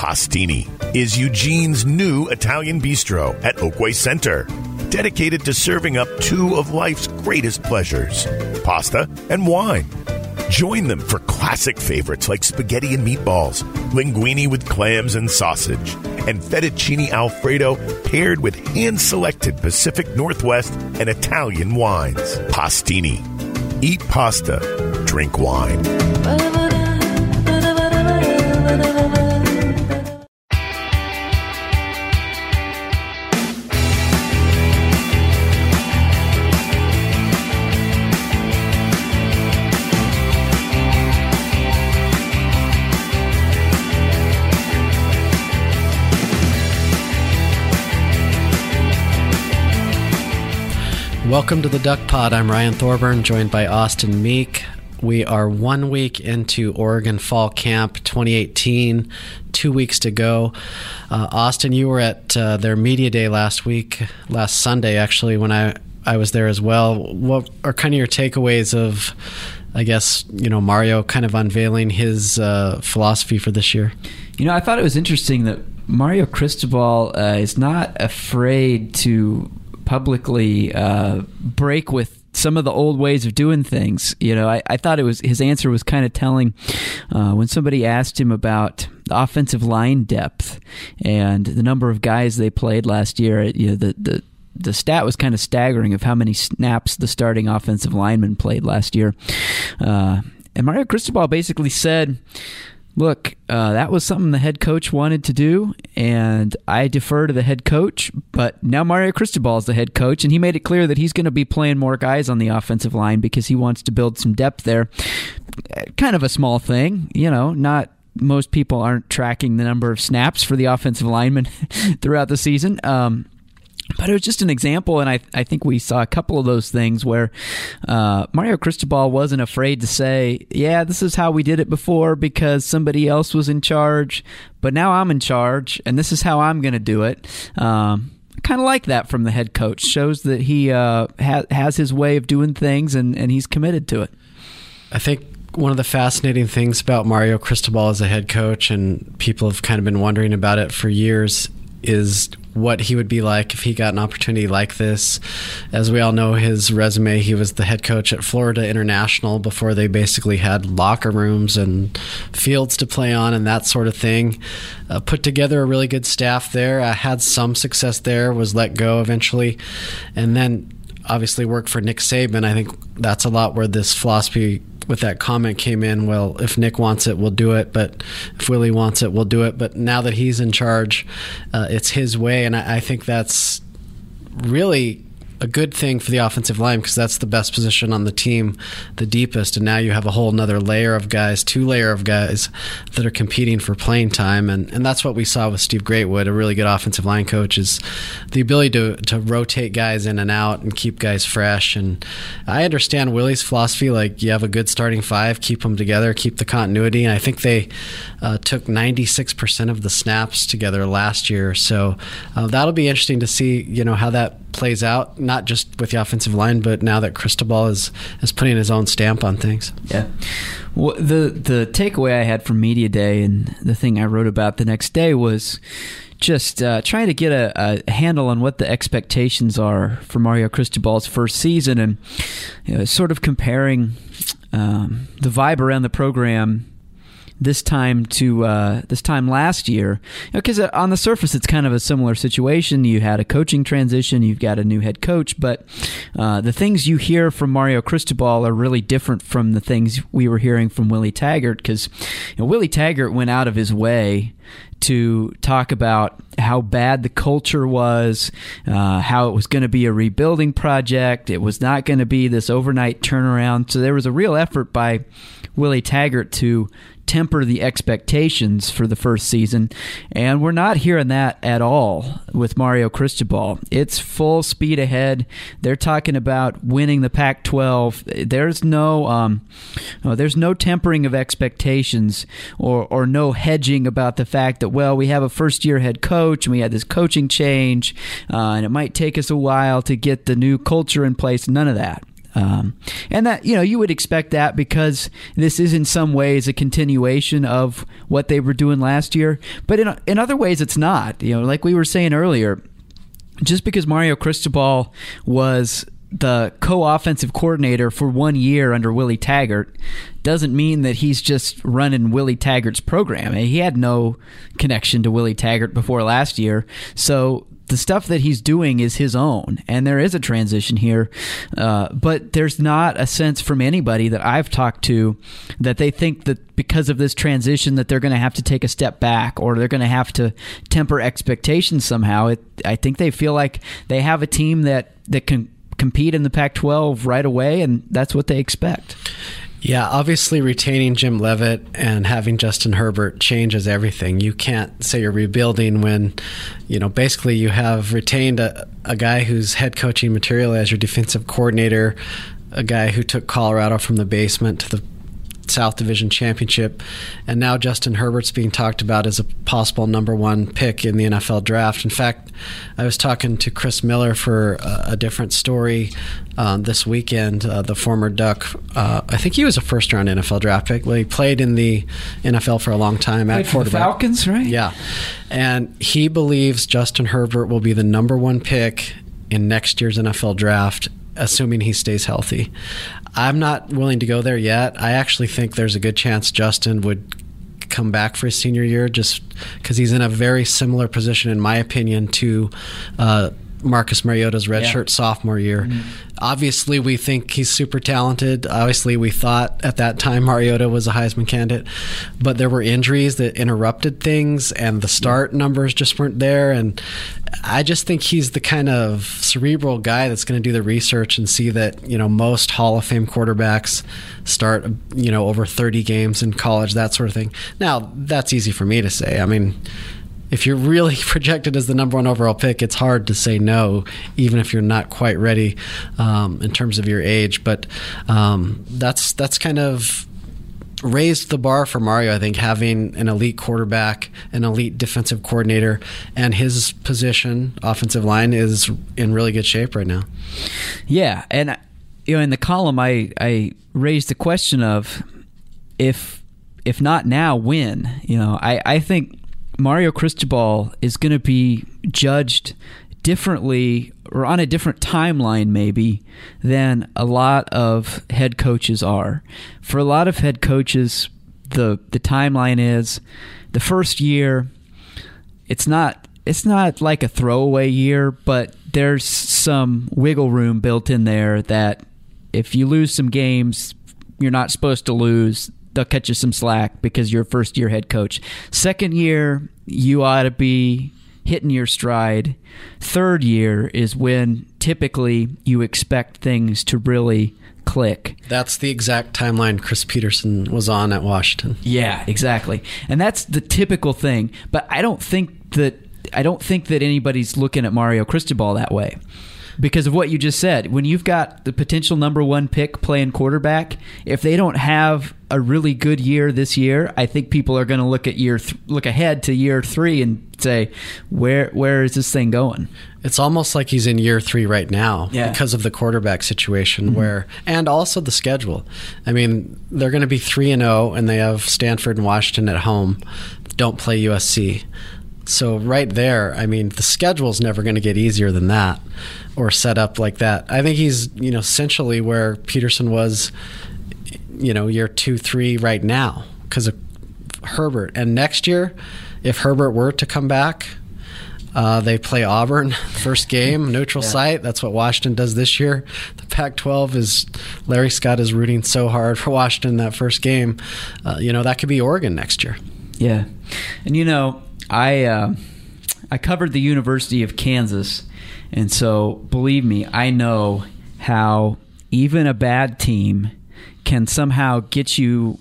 Pastini is Eugene's new Italian bistro at Oakway Center, dedicated to serving up two of life's greatest pleasures pasta and wine. Join them for classic favorites like spaghetti and meatballs, linguine with clams and sausage, and fettuccine alfredo paired with hand selected Pacific Northwest and Italian wines. Pastini. Eat pasta, drink wine. Welcome to the Duck Pod. I'm Ryan Thorburn, joined by Austin Meek. We are one week into Oregon Fall Camp 2018, two weeks to go. Uh, Austin, you were at uh, their media day last week, last Sunday, actually, when I, I was there as well. What are kind of your takeaways of, I guess, you know, Mario kind of unveiling his uh, philosophy for this year? You know, I thought it was interesting that Mario Cristobal uh, is not afraid to publicly uh, break with some of the old ways of doing things. You know, I, I thought it was his answer was kind of telling uh, when somebody asked him about the offensive line depth and the number of guys they played last year. You know, the the the stat was kind of staggering of how many snaps the starting offensive lineman played last year. Uh, and Mario Cristobal basically said, look, uh, that was something the head coach wanted to do, and I defer to the head coach. But now Mario Cristobal is the head coach, and he made it clear that he's going to be playing more guys on the offensive line because he wants to build some depth there. Kind of a small thing, you know, not most people aren't tracking the number of snaps for the offensive lineman throughout the season. Um, but it was just an example, and I, I think we saw a couple of those things where uh, Mario Cristobal wasn't afraid to say, Yeah, this is how we did it before because somebody else was in charge, but now I'm in charge, and this is how I'm going to do it. Um, kind of like that from the head coach. Shows that he uh, ha- has his way of doing things, and, and he's committed to it. I think one of the fascinating things about Mario Cristobal as a head coach, and people have kind of been wondering about it for years, is what he would be like if he got an opportunity like this. As we all know, his resume, he was the head coach at Florida International before they basically had locker rooms and fields to play on and that sort of thing. Uh, put together a really good staff there, uh, had some success there, was let go eventually, and then obviously worked for Nick Saban. I think that's a lot where this philosophy with that comment came in. Well, if Nick wants it, we'll do it. But if Willie wants it, we'll do it. But now that he's in charge, uh, it's his way, and I, I think that's really a good thing for the offensive line because that's the best position on the team, the deepest. And now you have a whole another layer of guys, two layer of guys that are competing for playing time. And, and that's what we saw with Steve Greatwood, a really good offensive line coach, is the ability to, to rotate guys in and out and keep guys fresh. And I understand Willie's philosophy like you have a good starting five, keep them together, keep the continuity. And I think they uh, took 96% of the snaps together last year. So uh, that'll be interesting to see, you know, how that plays out, not just with the offensive line, but now that Cristobal is is putting his own stamp on things. Yeah. Well, the the takeaway I had from media day and the thing I wrote about the next day was just uh, trying to get a, a, handle on what the expectations are for Mario Cristobal's first season, and you know, sort of comparing um, the vibe around the program this time to uh, this time last year because you know, uh, on the surface it's kind of a similar situation you had a coaching transition you've got a new head coach but uh, the things you hear from mario cristobal are really different from the things we were hearing from willie taggart because you know, willie taggart went out of his way to talk about how bad the culture was, uh, how it was going to be a rebuilding project. It was not going to be this overnight turnaround. So there was a real effort by Willie Taggart to temper the expectations for the first season, and we're not hearing that at all with Mario Cristobal. It's full speed ahead. They're talking about winning the Pac-12. There's no, um, oh, there's no tempering of expectations or or no hedging about the fact that well we have a first year head coach and we had this coaching change uh, and it might take us a while to get the new culture in place. None of that. Um, and that you know you would expect that because this is in some ways a continuation of what they were doing last year, but in in other ways it's not. You know, like we were saying earlier, just because Mario Cristobal was the co-offensive coordinator for one year under Willie Taggart doesn't mean that he's just running Willie Taggart's program. He had no connection to Willie Taggart before last year, so the stuff that he's doing is his own, and there is a transition here. Uh, but there's not a sense from anybody that I've talked to that they think that because of this transition that they're going to have to take a step back or they're going to have to temper expectations somehow. It, I think they feel like they have a team that that can compete in the Pac-12 right away, and that's what they expect. Yeah, obviously retaining Jim Leavitt and having Justin Herbert changes everything. You can't say you're rebuilding when, you know, basically you have retained a, a guy who's head coaching material as your defensive coordinator, a guy who took Colorado from the basement to the South Division championship, and now Justin Herbert's being talked about as a possible number one pick in the NFL draft. In fact, I was talking to Chris Miller for a, a different story uh, this weekend. Uh, the former Duck, uh, I think he was a first round NFL draft pick. Well, he played in the NFL for a long time Played at for the quarterback. Falcons, right? Yeah, and he believes Justin Herbert will be the number one pick in next year's NFL draft, assuming he stays healthy. I'm not willing to go there yet. I actually think there's a good chance Justin would come back for his senior year just because he's in a very similar position, in my opinion, to uh, Marcus Mariota's redshirt sophomore year. Mm-hmm. Obviously, we think he's super talented. Obviously, we thought at that time Mariota was a Heisman candidate, but there were injuries that interrupted things, and the start numbers just weren't there. And I just think he's the kind of cerebral guy that's going to do the research and see that you know most Hall of Fame quarterbacks start you know over 30 games in college, that sort of thing. Now that's easy for me to say. I mean if you're really projected as the number one overall pick, it's hard to say no, even if you're not quite ready um, in terms of your age. But um, that's that's kind of raised the bar for Mario. I think having an elite quarterback, an elite defensive coordinator, and his position, offensive line, is in really good shape right now. Yeah, and you know, in the column, I I raised the question of if if not now, when? You know, I I think Mario Cristobal is going to be judged differently or on a different timeline maybe than a lot of head coaches are. For a lot of head coaches, the the timeline is the first year it's not it's not like a throwaway year, but there's some wiggle room built in there that if you lose some games you're not supposed to lose, they'll cut you some slack because you're a first year head coach. Second year, you ought to be hitting your stride. Third year is when typically you expect things to really click. That's the exact timeline Chris Petersen was on at Washington. Yeah, exactly. And that's the typical thing. But I don't think that I don't think that anybody's looking at Mario Cristobal that way. Because of what you just said, when you've got the potential number one pick playing quarterback, if they don't have a really good year this year, I think people are going to look at year th- look ahead to year three and say, where where is this thing going? It's almost like he's in year three right now Yeah. because of the quarterback situation, mm-hmm. where and also the schedule. I mean, they're going to be three and zero, and they have Stanford and Washington at home. Don't play USC. So right there, I mean, the schedule's never going to get easier than that, or set up like that. I think he's you know essentially where Petersen was, you know, year two, three right now because of Herbert. And next year, if Herbert were to come back, uh, they play Auburn first game, neutral site. That's what Washington does this year. The Pac-12 is Larry Scott is rooting so hard for Washington that first game. Uh, you know that could be Oregon next year. Yeah, and you know, I uh, I covered the University of Kansas, and so believe me, I know how even a bad team can somehow get you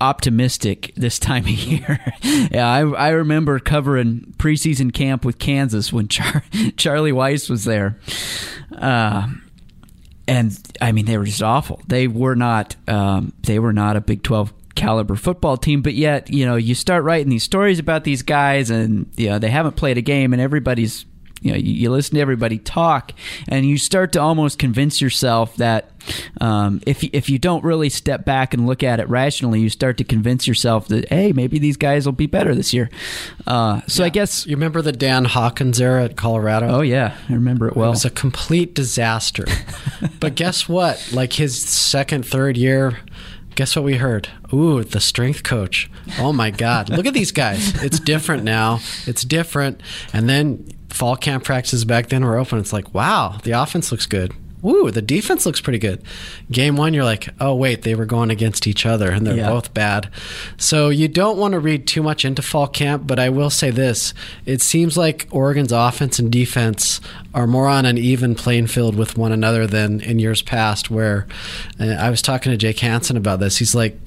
optimistic this time of year. yeah, I, I remember covering preseason camp with Kansas when Char- Charlie Weis was there. Uh, and I mean, they were just awful. They were not. Um, they were not a Big Twelve caliber football team. But yet, you know, you start writing these stories about these guys, and you know they haven't played a game, and everybody's you know you, listen to everybody talk and you start to almost convince yourself that um, if if you don't really step back and look at it rationally, you start to convince yourself that hey, maybe these guys will be better this year. Uh, so yeah. I guess you remember the Dan Hawkins era at Colorado. Oh yeah, I remember it well. It was a complete disaster. but guess what? Like his second, third year. Guess what we heard? Ooh, the strength coach. Oh my God. Look at these guys. It's different now. It's different. And then fall camp practices back then were open. It's like, wow, the offense looks good. Ooh, the defense looks pretty good. Game one, you're like, oh, wait, they were going against each other and they're yeah. both bad. So you don't want to read too much into fall camp, but I will say this it seems like Oregon's offense and defense are more on an even playing field with one another than in years past, where uh, I was talking to Jake Hanson about this. He's like,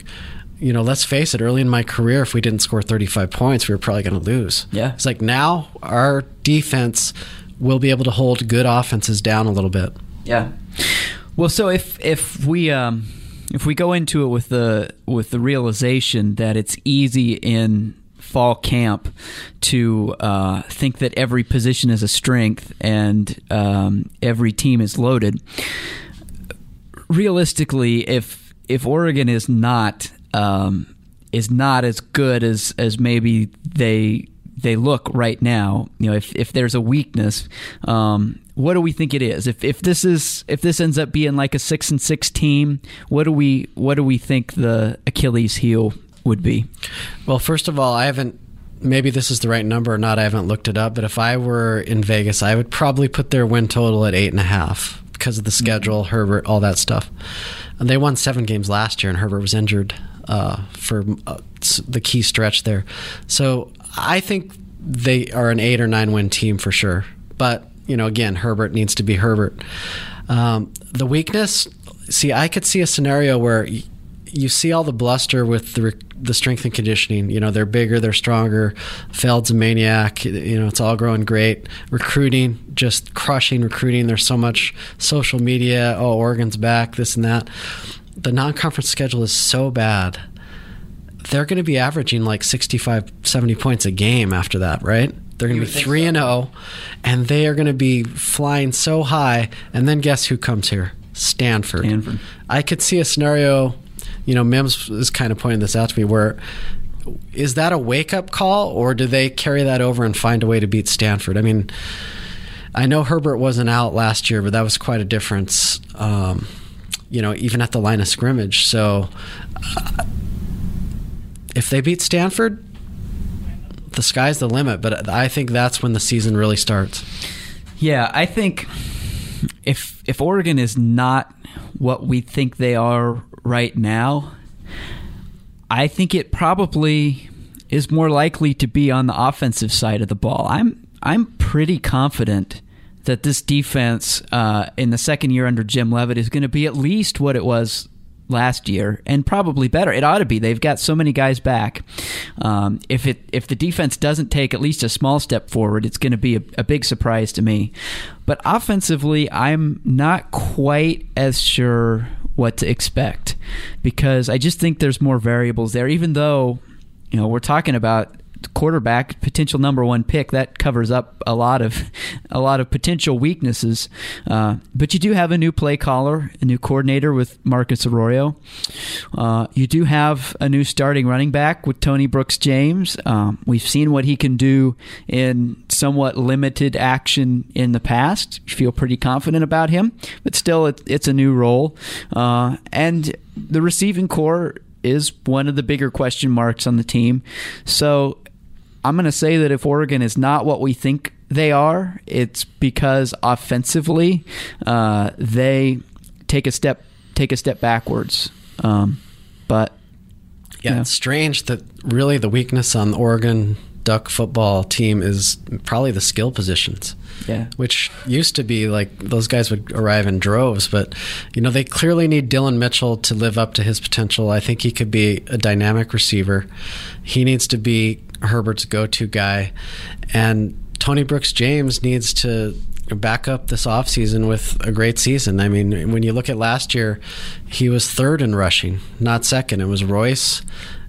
you know, let's face it, early in my career, if we didn't score 35 points, we were probably going to lose. Yeah. It's like now our defense will be able to hold good offenses down a little bit. Yeah. Well, so if if we um, if we go into it with the with the realization that it's easy in fall camp to uh, think that every position is a strength and um, every team is loaded. Realistically, if if Oregon is not um, is not as good as as maybe they they look right now. You know, if if there's a weakness, um, what do we think it is? If if this is if this ends up being like a six and six team, what do we what do we think the Achilles heel would be? Well, first of all, I haven't. Maybe this is the right number or not. I haven't looked it up. But if I were in Vegas, I would probably put their win total at eight and a half because of the schedule, mm-hmm. Herbert, all that stuff. And they won seven games last year, and Herbert was injured uh, for uh, the key stretch there. So I think they are an eight or nine win team for sure. But you know, again, Herbert needs to be Herbert. Um, the weakness, see, I could see a scenario where you see all the bluster with the the strength and conditioning. You know, they're bigger, they're stronger. Feld's a maniac. You know, it's all growing great. Recruiting, just crushing recruiting. There's so much social media. Oh, Oregon's back. This and that. The non-conference schedule is so bad. They're going to be averaging like 65, 70 points a game after that, right? They're going to be three so. and zero, oh, and they are going to be flying so high. And then guess who comes here? Stanford. Stanford. I could see a scenario you know, Mims is kind of pointing this out to me where is that a wake up call or do they carry that over and find a way to beat Stanford? I mean, I know Herbert wasn't out last year, but that was quite a difference, um, you know, even at the line of scrimmage. So uh, if they beat Stanford, the sky's the limit, but I think that's when the season really starts. Yeah, I think if if Oregon is not what we think they are right now, I think it probably is more likely to be on the offensive side of the ball. I'm I'm pretty confident that this defense uh, in the second year under Jim Leavitt is going to be at least what it was last year and probably better. It ought to be. They've got so many guys back. Um, if it if the defense doesn't take at least a small step forward, it's going to be a, a big surprise to me. But offensively, I'm not quite as sure what to expect because I just think there's more variables there. Even though you know we're talking about quarterback, potential number one pick, that covers up a lot of a lot of potential weaknesses. Uh, but you do have a new play caller, a new coordinator with Marcus Arroyo. Uh, you do have a new starting running back with Tony Brooks James. Um, we've seen what he can do in somewhat limited action in the past. You feel pretty confident about him, but still, it, it's a new role. Uh, and the receiving corps is one of the bigger question marks on the team. So I'm going to say that if Oregon is not what we think they are, it's because offensively uh, they take a step take a step backwards. Um, but yeah, it's strange that really the weakness on Oregon Duck football team is probably the skill positions. Yeah. Which used to be like those guys would arrive in droves, but you know, they clearly need Dillon Mitchell to live up to his potential. I think he could be a dynamic receiver. He needs to be Herbert's go to guy. And Tony Brooks James needs to back up this offseason with a great season. I mean, when you look at last year, he was third in rushing, not second. It was Royce.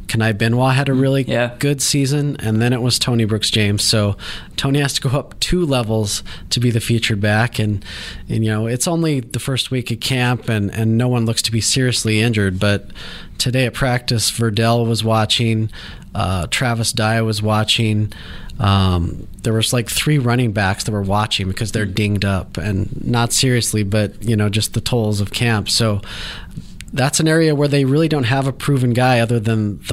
Kani Benoit had a really Yeah. good season, and then it was Tony Brooks James. So Tony has to go up two levels to be the featured back, and and you know it's only the first week of camp, and and no one looks to be seriously injured. But today at practice, Verdell was watching, uh, Travis Dye was watching. Um, there was like three running backs that were watching because they're dinged up, and not seriously, but you know just the tolls of camp. So. That's an area where they really don't have a proven guy other than the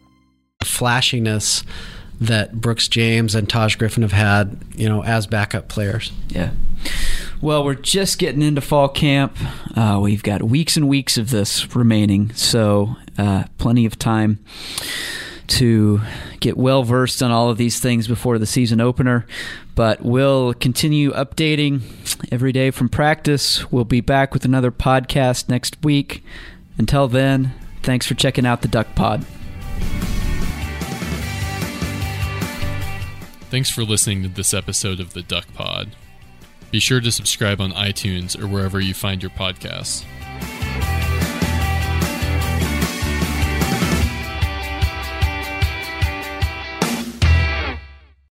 Flashiness that Brooks James and Taj Griffin have had, you know, as backup players. Yeah. Well, we're just getting into fall camp. Uh, we've got weeks and weeks of this remaining, so uh, plenty of time to get well versed on all of these things before the season opener. But we'll continue updating every day from practice. We'll be back with another podcast next week. Until then, thanks for checking out the Duck Pod. Thanks for listening to this episode of the Duck Pod. Be sure to subscribe on iTunes or wherever you find your podcasts.